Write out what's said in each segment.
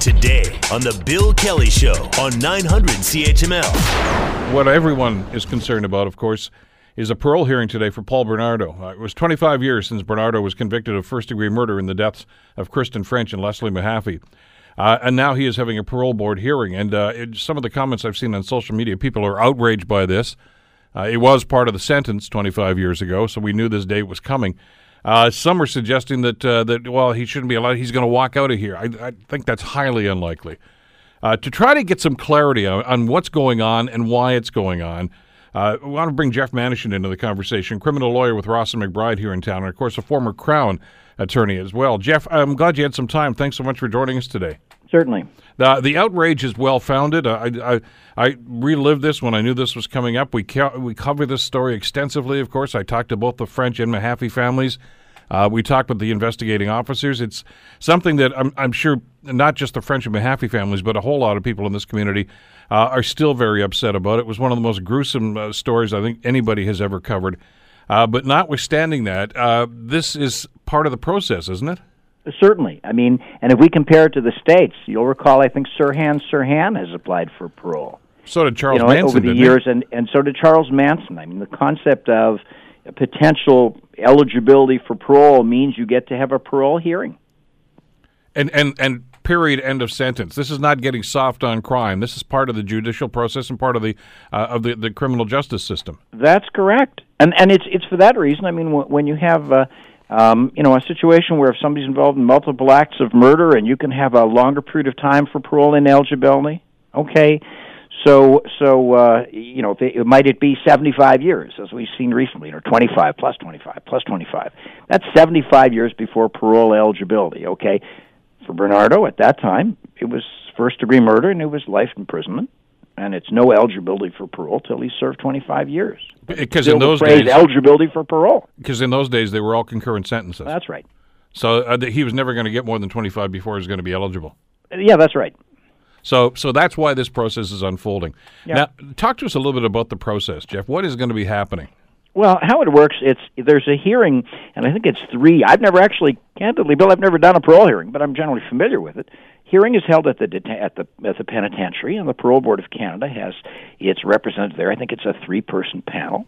Today on The Bill Kelly Show on 900 CHML. What everyone is concerned about, of course, is a parole hearing today for Paul Bernardo. Uh, it was 25 years since Bernardo was convicted of first degree murder in the deaths of Kristen French and Leslie Mahaffy. Uh, and now he is having a parole board hearing. And uh, it, some of the comments I've seen on social media, people are outraged by this. Uh, it was part of the sentence 25 years ago, so we knew this date was coming. Uh, some are suggesting that uh, that well he shouldn't be allowed. He's going to walk out of here. I, I think that's highly unlikely. Uh, to try to get some clarity on, on, what's going on and why it's going on, uh, we want to bring Jeff Manishen into the conversation, criminal lawyer with Ross and McBride here in town, and of course a former Crown attorney as well. Jeff, I'm glad you had some time. Thanks so much for joining us today. Certainly. The, the outrage is well founded. I, I, I relived this when I knew this was coming up. We, ca- we covered this story extensively, of course. I talked to both the French and Mahaffy families. Uh, we talked with the investigating officers. It's something that I'm, I'm, sure not just the French and Mahaffy families, but a whole lot of people in this community uh, are still very upset about. It was one of the most gruesome uh, stories I think anybody has ever covered. Uh, but notwithstanding that, uh, this is part of the process, isn't it? Certainly. I mean, and if we compare it to the states, you'll recall I think Sirhan Sirhan has applied for parole. So did Charles you know, Manson over the years, and and so did Charles Manson. I mean, the concept of potential eligibility for parole means you get to have a parole hearing. And and and period. End of sentence. This is not getting soft on crime. This is part of the judicial process and part of the uh, of the, the criminal justice system. That's correct. And and it's it's for that reason. I mean, when you have uh, um, you know, a situation where if somebody's involved in multiple acts of murder and you can have a longer period of time for parole ineligibility, okay. So, so uh, you know, it, might it be 75 years, as we've seen recently, or 25 plus 25 plus 25. That's 75 years before parole eligibility. Okay, for Bernardo at that time, it was first degree murder and it was life imprisonment and it's no eligibility for parole till he served 25 years. Because in those days, eligibility for parole. Because in those days, they were all concurrent sentences. That's right. So uh, he was never going to get more than 25 before he was going to be eligible. Yeah, that's right. So, so that's why this process is unfolding. Yeah. Now, talk to us a little bit about the process, Jeff. What is going to be happening? Well, how it works, it's there's a hearing, and I think it's three. I've never actually, candidly, Bill, I've never done a parole hearing, but I'm generally familiar with it. Hearing is held at the deta- at the at the penitentiary, and the Parole Board of Canada has its representative there. I think it's a three-person panel,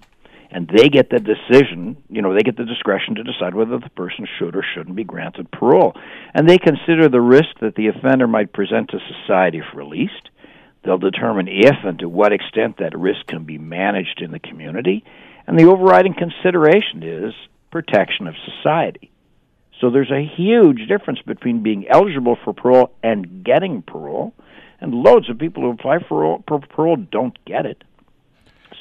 and they get the decision. You know, they get the discretion to decide whether the person should or shouldn't be granted parole, and they consider the risk that the offender might present to society if released. They'll determine if and to what extent that risk can be managed in the community and the overriding consideration is protection of society. So there's a huge difference between being eligible for parole and getting parole, and loads of people who apply for parole, don't get it.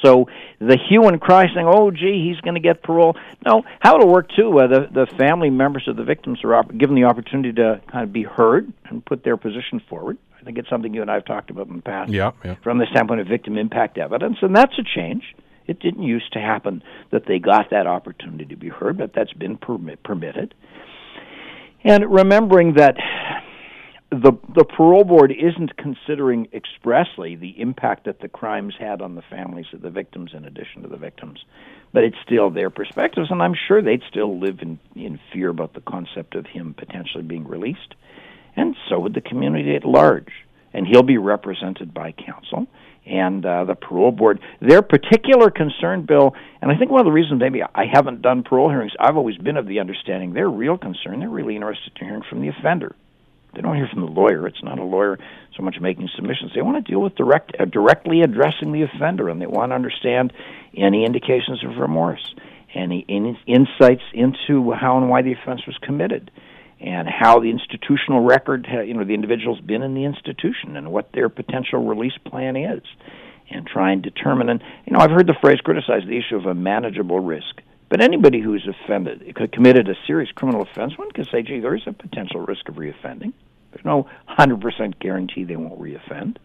So the hue and cry saying, "Oh, gee, he's going to get parole." No, how it'll work too. Uh, the the family members of the victims are op- given the opportunity to kind of be heard and put their position forward. I think it's something you and I have talked about in the past. Yeah, yeah. From the standpoint of victim impact evidence, and that's a change. It didn't used to happen that they got that opportunity to be heard, but that's been permit, permitted. And remembering that the the parole board isn't considering expressly the impact that the crimes had on the families of the victims in addition to the victims but it's still their perspectives and i'm sure they'd still live in in fear about the concept of him potentially being released and so would the community at large and he'll be represented by counsel and uh, the parole board. Their particular concern, Bill, and I think one of the reasons maybe I haven't done parole hearings, I've always been of the understanding their real concern, they're really interested in hearing from the offender. They don't hear from the lawyer. It's not a lawyer so much making submissions. They want to deal with direct, uh, directly addressing the offender, and they want to understand any indications of remorse, any in, insights into how and why the offense was committed and how the institutional record, you know, the individual's been in the institution and what their potential release plan is, and try and determine. And you know, I've heard the phrase criticized the issue of a manageable risk. But anybody who's offended, committed a serious criminal offense, one can say, gee, there is a potential risk of reoffending. There's no 100% guarantee they won't reoffend.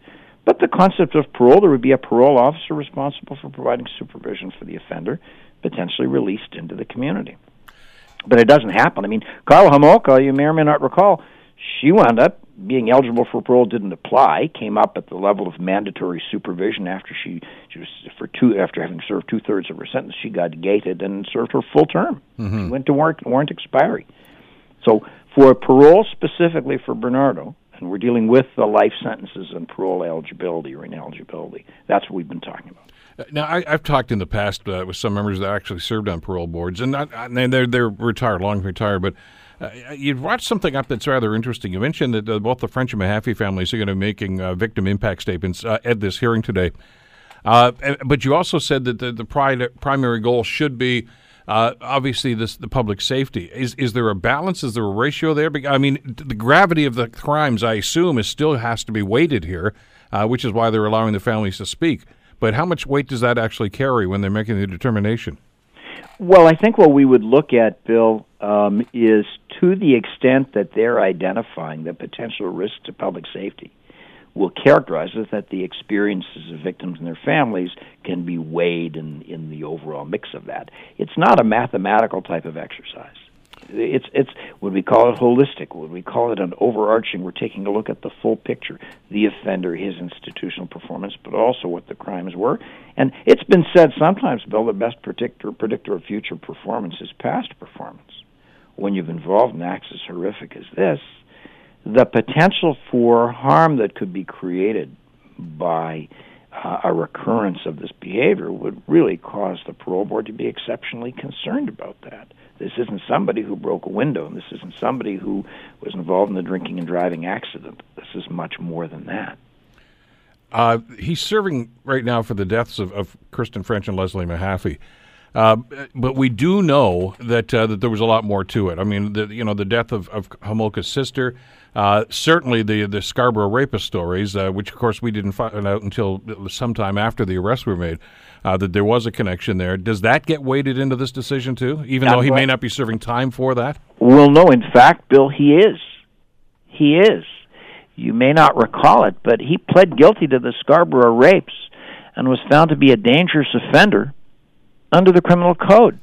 But the concept of parole, there would be a parole officer responsible for providing supervision for the offender, potentially released into the community but it doesn't happen. I mean, Karla Homolka, you may or may not recall, she wound up being eligible for parole didn't apply came up at the level of mandatory supervision after she, she was for two after having served two thirds of her sentence she got gated and served her full term mm-hmm. she went to warrant warrant expiry so for parole specifically for bernardo and we're dealing with the life sentences and parole eligibility or ineligibility. That's what we've been talking about. Uh, now, I, have talked in the past uh, with some members that actually served on parole boards, and, not, and they're they're retired, long retired, but. Uh, you brought something up that's rather interesting. You mentioned that uh, both the French and Mahaffy families are going to be making uh, victim impact statements uh, at this hearing today. but you also said that the, the primary goal should be uh, obviously, this the public safety is is there a balance? Is there a ratio there? I mean, the gravity of the crimes, I assume, is still has to be weighted here, uh, which is why they're allowing the families to speak. But how much weight does that actually carry when they're making the determination? Well, I think what we would look at, Bill, um, is to the extent that they're identifying the potential risk to public safety will characterize it that the experiences of victims and their families can be weighed in, in the overall mix of that. It's not a mathematical type of exercise. It's it's would we call it holistic? Would we call it an overarching? We're taking a look at the full picture, the offender, his institutional performance, but also what the crimes were. And it's been said sometimes, Bill, the best predictor predictor of future performance is past performance. When you've involved in acts as horrific as this, the potential for harm that could be created by uh, a recurrence of this behavior would really cause the parole board to be exceptionally concerned about that. This isn't somebody who broke a window, and this isn't somebody who was involved in the drinking and driving accident. This is much more than that. Uh, he's serving right now for the deaths of, of Kristen French and Leslie Mahaffy. Uh, but we do know that uh, that there was a lot more to it. I mean, the, you know, the death of, of Homolka's sister, uh, certainly the the Scarborough rapist stories, uh, which of course we didn't find out until sometime after the arrests were made, uh, that there was a connection there. Does that get weighted into this decision too, even though he may not be serving time for that? Well, no. In fact, Bill, he is. He is. You may not recall it, but he pled guilty to the Scarborough rapes and was found to be a dangerous offender under the criminal code.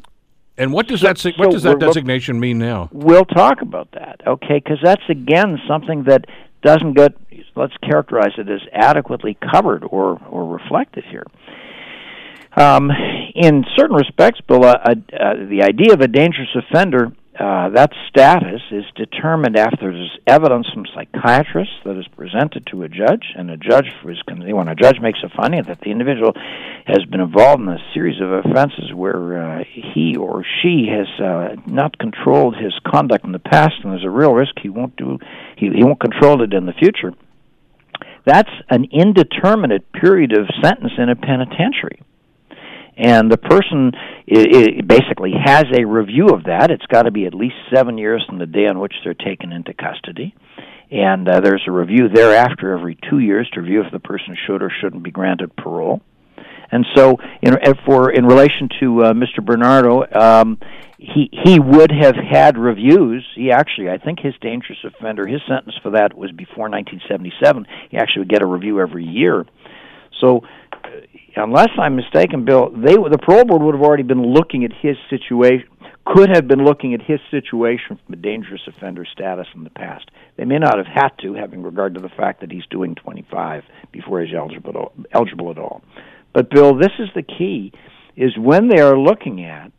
And what does so, that what does that designation mean now? We'll talk about that, okay? Because that's again something that doesn't get let's characterize it as adequately covered or or reflected here. Um, in certain respects, Bill, uh, uh, the idea of a dangerous offender uh, that status is determined after there's evidence from psychiatrists that is presented to a judge, and a judge is when a judge makes a finding that the individual has been involved in a series of offenses where uh, he or she has uh, not controlled his conduct in the past, and there's a real risk he won't do, he, he won't control it in the future. That's an indeterminate period of sentence in a penitentiary and the person it, it basically has a review of that. It's got to be at least seven years from the day on which they're taken into custody, and uh, there's a review thereafter every two years to review if the person should or shouldn't be granted parole. And so, in, for in relation to uh, Mr. Bernardo, um, he he would have had reviews. He actually, I think, his dangerous offender, his sentence for that was before 1977. He actually would get a review every year. So unless I'm mistaken, Bill, they the parole board would have already been looking at his situation, could have been looking at his situation from a dangerous offender status in the past. They may not have had to, having regard to the fact that he's doing 25 before he's eligible eligible at all. But Bill, this is the key: is when they are looking at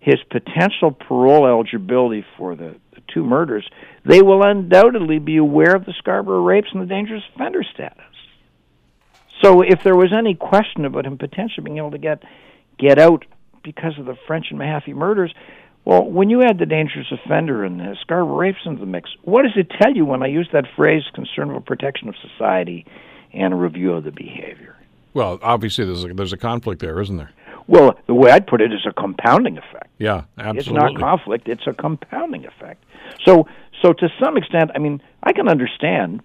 his potential parole eligibility for the, the two murders, they will undoubtedly be aware of the Scarborough rapes and the dangerous offender status. So if there was any question about him potentially being able to get get out because of the French and Mahaffy murders, well, when you add the dangerous offender and the Scarborough rapes into the mix, what does it tell you when I use that phrase, concern for protection of society and a review of the behavior? Well, obviously there's a, there's a conflict there, isn't there? Well, the way I'd put it is a compounding effect. Yeah, absolutely. It's not conflict; it's a compounding effect. So, so to some extent, I mean, I can understand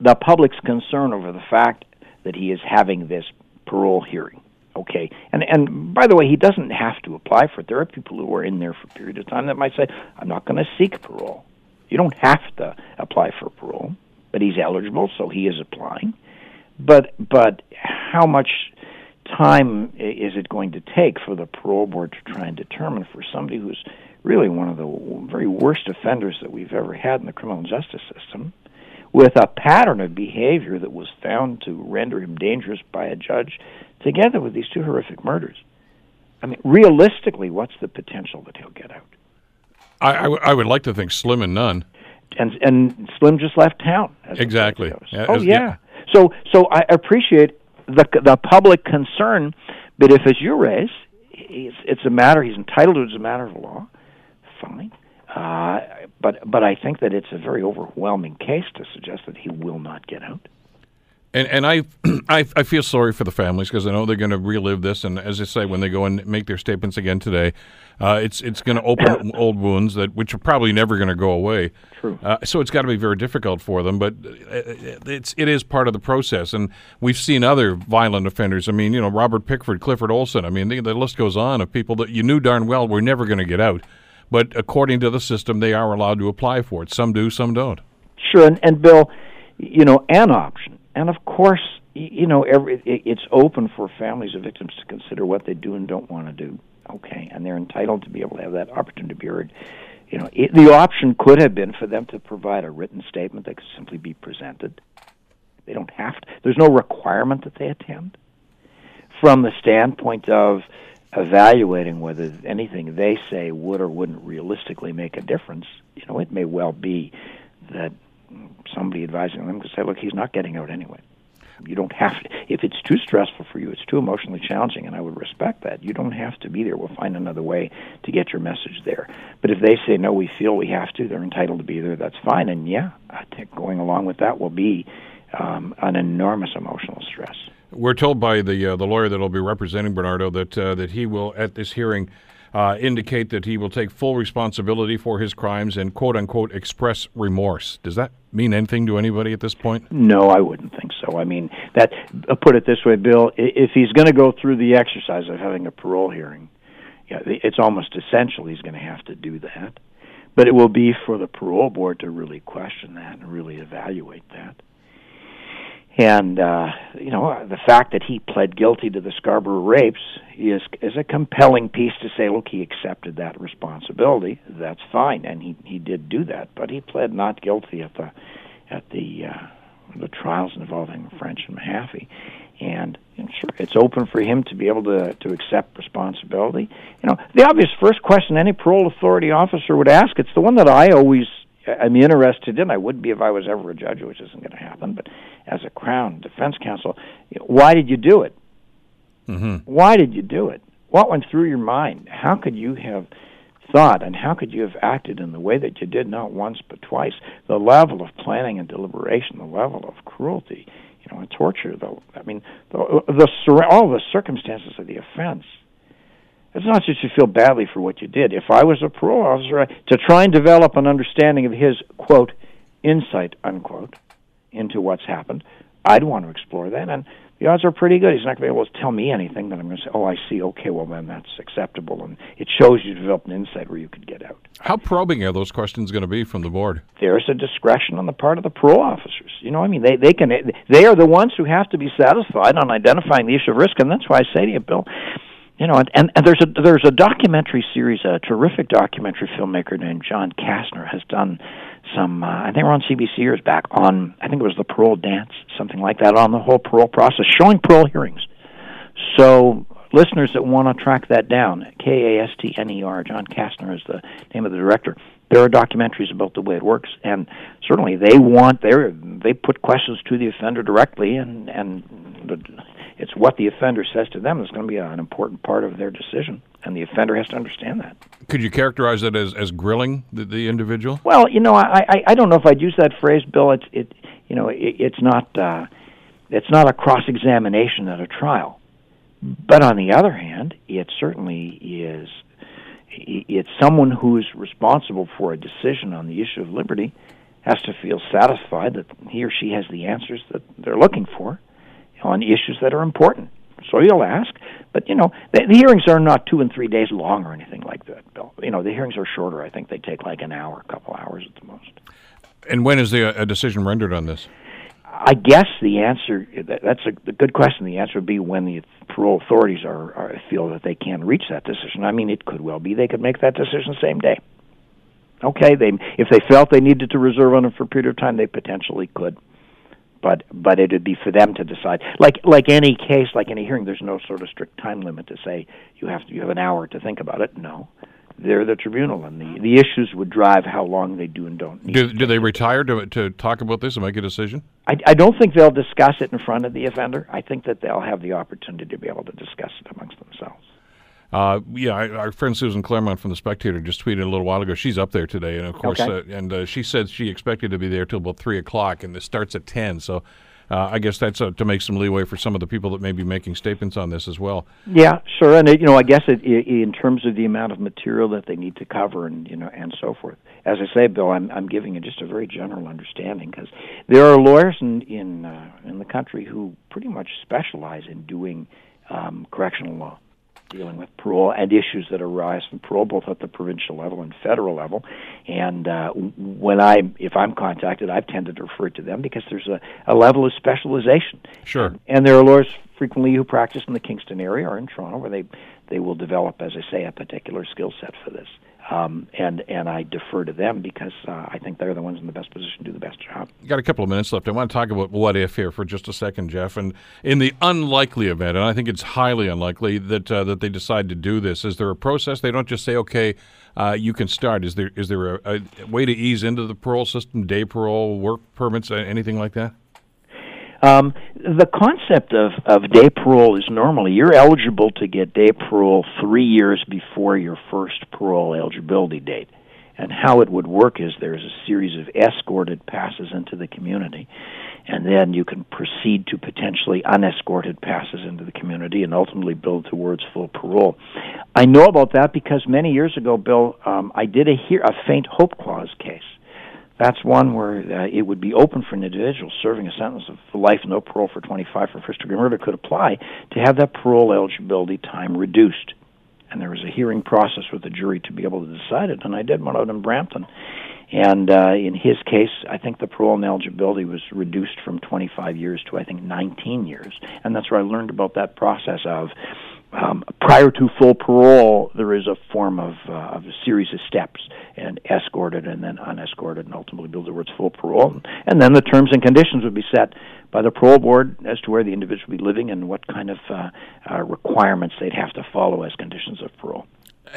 the public's concern over the fact that he is having this parole hearing. Okay, and and by the way, he doesn't have to apply for it. There are people who are in there for a period of time that might say, "I'm not going to seek parole." You don't have to apply for parole, but he's eligible, so he is applying. But but how much time is it going to take for the parole board to try and determine for somebody who's really one of the very worst offenders that we've ever had in the criminal justice system? With a pattern of behavior that was found to render him dangerous by a judge, together with these two horrific murders. I mean, realistically, what's the potential that he'll get out? I, I, w- I would like to think slim and none. And and Slim just left town, as as exactly. Yeah, oh yeah. yeah. So so I appreciate the the public concern, but if it's you raise, it's, it's a matter he's entitled to. It's a matter of law. Fine. Uh, but but I think that it's a very overwhelming case to suggest that he will not get out. And and I I, I feel sorry for the families because I know they're going to relive this. And as I say, when they go and make their statements again today, uh, it's it's going to open old wounds that which are probably never going to go away. True. Uh, so it's got to be very difficult for them. But uh, it's it is part of the process. And we've seen other violent offenders. I mean, you know, Robert Pickton, Clifford Olson. I mean, the, the list goes on of people that you knew darn well were never going to get out. But according to the system, they are allowed to apply for it. Some do, some don't. Sure. And, and Bill, you know, an option and of course, you know, every it's open for families of victims to consider what they do and don't want to do. Okay, and they're entitled to be able to have that opportunity to be heard. You know, it, the option could have been for them to provide a written statement that could simply be presented. They don't have to. There's no requirement that they attend. From the standpoint of evaluating whether anything they say would or wouldn't realistically make a difference, you know, it may well be that somebody advising them to say, look, he's not getting out anyway. You don't have to. If it's too stressful for you, it's too emotionally challenging, and I would respect that. You don't have to be there. We'll find another way to get your message there. But if they say, no, we feel we have to, they're entitled to be there, that's fine. And yeah, I think going along with that will be um, an enormous emotional stress. We're told by the uh, the lawyer that will be representing Bernardo that uh, that he will at this hearing uh, indicate that he will take full responsibility for his crimes and quote unquote express remorse. Does that mean anything to anybody at this point? No, I wouldn't think so. I mean, that I'll put it this way, Bill. If he's going to go through the exercise of having a parole hearing, yeah, it's almost essential he's going to have to do that. But it will be for the parole board to really question that and really evaluate that. And uh, you know, the fact that he pled guilty to the Scarborough rapes is is a compelling piece to say, look, he accepted that responsibility. That's fine, and he he did do that. But he pled not guilty at the at the uh, the trials involving French and Mahaffy, and, sure, it's open for him to be able to to accept responsibility. You know, the obvious first question any parole authority officer would ask. It's the one that I always I'm interested in. I would be if I was ever a judge, which isn't going to happen. But as a Crown Defense Counsel, why did you do it? Mm-hmm. Why did you do it? What went through your mind? How could you have thought, and how could you have acted in the way that you did, not once but twice? The level of planning and deliberation, the level of cruelty, you know, and torture. Though I mean, the, the all the circumstances of the offense it's not just you feel badly for what you did. If I was a parole officer, to try and develop an understanding of his quote insight unquote into what's happened, I'd want to explore that. And the odds are pretty good. He's not going to be able to tell me anything that I'm going to say, oh, I see, okay, well, then that's acceptable. And it shows you developed an insight where you could get out. How probing are those questions going to be from the board? There's a discretion on the part of the parole officers. You know, I mean, they, they can, they are the ones who have to be satisfied on identifying the issue of risk. And that's why I say to you, Bill, you know, and, and, and there's a there's a documentary series, a terrific documentary filmmaker named John Kastner has done some. Uh, I think we're on CBC years back on. I think it was the parole dance, something like that, on the whole parole process, showing parole hearings. So listeners that want to track that down, K A S T N E R, John Kastner is the name of the director. There are documentaries about the way it works, and certainly they want they they put questions to the offender directly, and and the it's what the offender says to them that's going to be an important part of their decision, and the offender has to understand that. Could you characterize that as, as grilling the, the individual? Well, you know, I, I I don't know if I'd use that phrase, Bill. It's it you know it, it's not uh, it's not a cross examination at a trial, but on the other hand, it certainly is. It's someone who's responsible for a decision on the issue of liberty has to feel satisfied that he or she has the answers that they're looking for on issues that are important. So you'll ask, but you know the, the hearings are not two and three days long or anything like that, Bill. You know the hearings are shorter. I think they take like an hour, a couple hours at the most. And when is the uh, a decision rendered on this? I guess the answer that's a, a good question. The answer would be when the parole authorities are, are feel that they can reach that decision. I mean, it could well be they could make that decision the same day. Okay, they if they felt they needed to reserve on it for a period of time, they potentially could but but it would be for them to decide. Like like any case, like any hearing, there's no sort of strict time limit to say you have to, you have an hour to think about it. No, they're the tribunal, and the, the issues would drive how long they do and don't need. Do, do they retire to to talk about this and make a decision? I, I don't think they'll discuss it in front of the offender. I think that they'll have the opportunity to be able to discuss it amongst themselves. Uh, yeah, our friend Susan Clairmont from the Spectator just tweeted a little while ago. She's up there today, and of course, Okay. uh, and uh, she said she expected to be there till about three o'clock, and this starts at ten. So, uh, I guess that's uh, to make some leeway for some of the people that may be making statements on this as well. Yeah, sure. And it, you know, I guess it, i in terms of the amount of material that they need to cover, and you know, and so forth. As I say, Bill, I'm I'm giving you just a very general understanding because there are lawyers in in uh, in the country who pretty much specialize in doing um, correctional law, dealing with parole and issues that arise from parole, both at the provincial level and federal level. And uh, when I, if I'm contacted, I've tended to refer to them because there's a, a level of specialization. Sure. And there are lawyers frequently who practice in the Kingston area or in Toronto where they they will develop, as I say, a particular skill set for this. Um, and and I defer to them because uh, I think they're the ones in the best position to do the best job. Got a couple of minutes left. I want to talk about what if here for just a second, Jeff. And in the unlikely event, and I think it's highly unlikely that uh, that they decide to do this, is there a process? They don't just say, "Okay, uh, you can start." Is there is there a, a way to ease into the parole system, day parole, work permits, anything like that? Um, the concept of, of day parole is normally you're eligible to get day parole three years before your first parole eligibility date. And how it would work is there's a series of escorted passes into the community, and then you can proceed to potentially unescorted passes into the community and ultimately build towards full parole. I know about that because many years ago, Bill, um, I did a, hear, a faint hope clause case. That's one where uh, it would be open for an individual serving a sentence of life no parole for 25 for first degree murder could apply to have that parole eligibility time reduced. And there was a hearing process with the jury to be able to decide it, and I did one out in Brampton. And uh, in his case, I think the parole eligibility was reduced from 25 years to I think 19 years, and that's where I learned about that process of um, prior to full parole, there is a form of, uh, of a series of steps, and escorted and then unescorted, and ultimately build towards full parole. And then the terms and conditions would be set by the parole board as to where the individual would be living and what kind of uh, uh, requirements they'd have to follow as conditions of parole.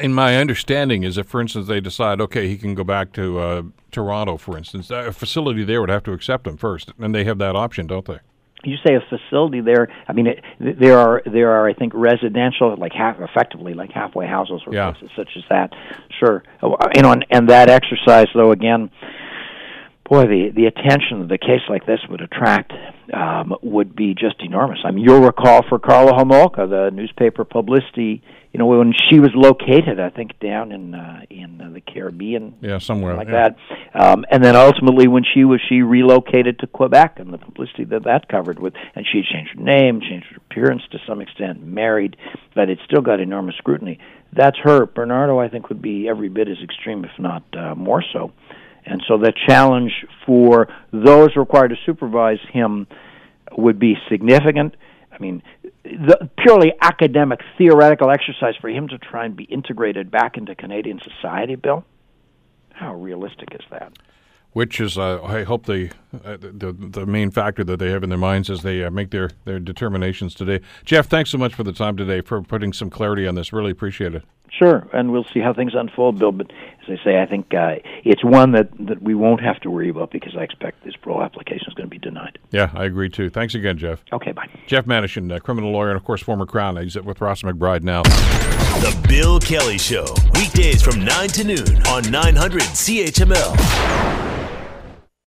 In my understanding is if, for instance, they decide, okay, he can go back to uh, Toronto, for instance, a facility there would have to accept him first, and they have that option, don't they? You say a facility there i mean it, there are there are i think residential like half effectively like halfway houses or Yeah. places such as that sure you know and, and that exercise though again boy the the attention that a case like this would attract um, would be just enormous i mean you'll recall for karla homolka the newspaper publicity you know when she was located i think down in uh, in uh, the caribbean Yeah, somewhere like yeah. that. Um, and then ultimately, when she was she relocated to Quebec, and the publicity that that covered with, and she changed her name, changed her appearance to some extent, married, but it still got enormous scrutiny. That's her. Bernardo, I think, would be every bit as extreme, if not uh, more so. And so the challenge for those required to supervise him would be significant. I mean, the purely academic, theoretical exercise for him to try and be integrated back into Canadian society, Bill. How realistic is that? Which is uh, I hope they uh, the the main factor that they have in their minds as they uh, make their their determinations today. Jeff, thanks so much for the time today for putting some clarity on this. Really appreciate it. Sure, and we'll see how things unfold, Bill. But as I say, I think uh, it's one that, that we won't have to worry about because I expect this parole application is going to be denied. Yeah, I agree too. Thanks again, Jeff. Okay, bye. Jeff Manishen, uh, criminal lawyer and of course former Crown. He's with Ross McBride now. The Bill Kelly Show, weekdays from 9 to noon on 900 CHML.